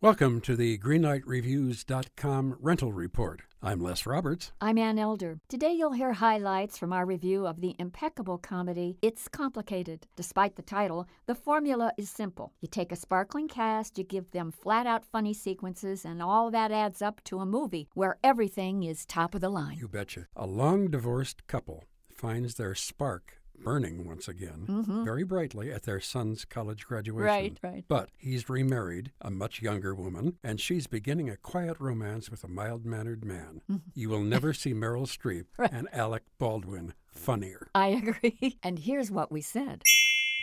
Welcome to the GreenlightReviews.com rental report. I'm Les Roberts. I'm Ann Elder. Today you'll hear highlights from our review of the impeccable comedy It's Complicated. Despite the title, the formula is simple. You take a sparkling cast, you give them flat out funny sequences, and all that adds up to a movie where everything is top of the line. You betcha. A long divorced couple finds their spark burning once again Mhm. very brightly at their son's college graduation. Right, right. But he's remarried a much younger woman, and she's beginning a quiet romance with a mild mannered man. You will never see Meryl Streep Mm-hmm. Right. and Alec Baldwin funnier. I agree. And here's what we said.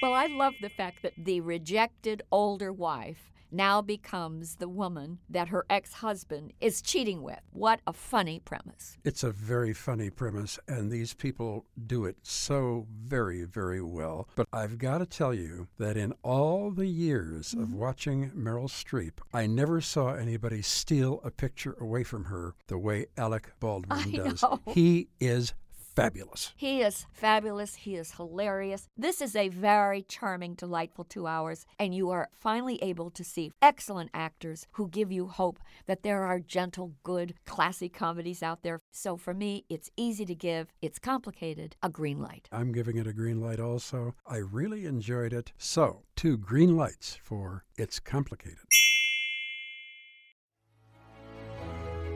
Well, I love the fact that the rejected older wife now becomes the woman that her ex husband is cheating with. What a funny premise. It's a very funny premise, and these people do it so very, very well. But I've got to tell you that in all the years of mm-hmm. watching Meryl Streep, I never saw anybody steal a picture away from her the way Alec Baldwin I does. know. He is fabulous. He is fabulous. He is hilarious. This is a very charming, delightful two hours, and you are finally able to see excellent actors who give you hope that there are gentle, good, classy comedies out there. So for me, it's easy to give, it's complicated, a green light. I'm giving it a green light also. I really enjoyed it. So, two green lights for It's Complicated.